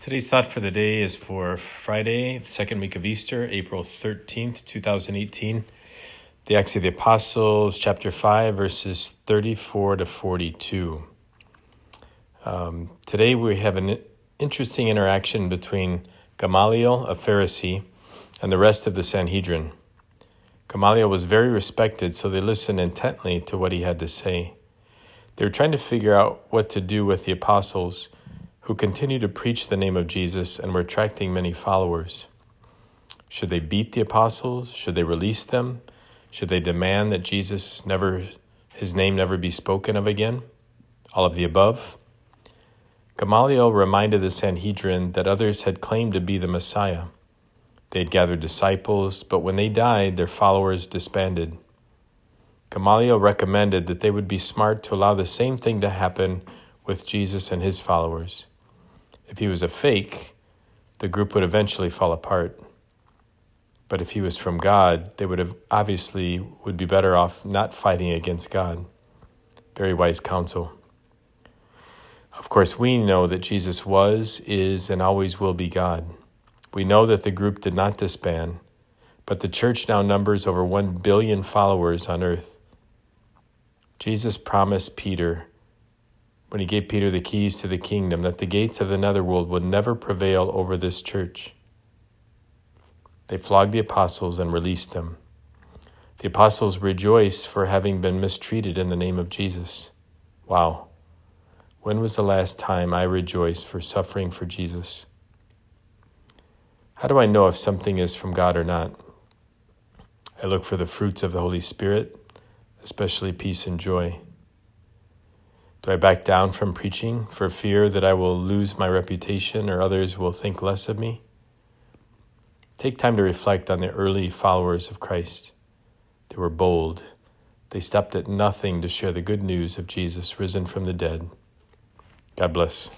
Today's thought for the day is for Friday, the second week of Easter, April 13th, 2018. The Acts of the Apostles, chapter 5, verses 34 to 42. Um, today we have an interesting interaction between Gamaliel, a Pharisee, and the rest of the Sanhedrin. Gamaliel was very respected, so they listened intently to what he had to say. They were trying to figure out what to do with the apostles who continued to preach the name of Jesus and were attracting many followers. Should they beat the apostles? Should they release them? Should they demand that Jesus never his name never be spoken of again? All of the above. Gamaliel reminded the Sanhedrin that others had claimed to be the Messiah. They had gathered disciples, but when they died, their followers disbanded. Gamaliel recommended that they would be smart to allow the same thing to happen with Jesus and his followers. If he was a fake, the group would eventually fall apart. But if he was from God, they would have obviously would be better off not fighting against God. Very wise counsel. Of course, we know that Jesus was, is, and always will be God. We know that the group did not disband, but the church now numbers over 1 billion followers on earth. Jesus promised Peter when he gave Peter the keys to the kingdom that the gates of the netherworld would never prevail over this church. They flogged the apostles and released them. The apostles rejoiced for having been mistreated in the name of Jesus. Wow. When was the last time I rejoiced for suffering for Jesus? How do I know if something is from God or not? I look for the fruits of the Holy Spirit, especially peace and joy. Do I back down from preaching for fear that I will lose my reputation or others will think less of me? Take time to reflect on the early followers of Christ. They were bold. They stopped at nothing to share the good news of Jesus risen from the dead. God bless.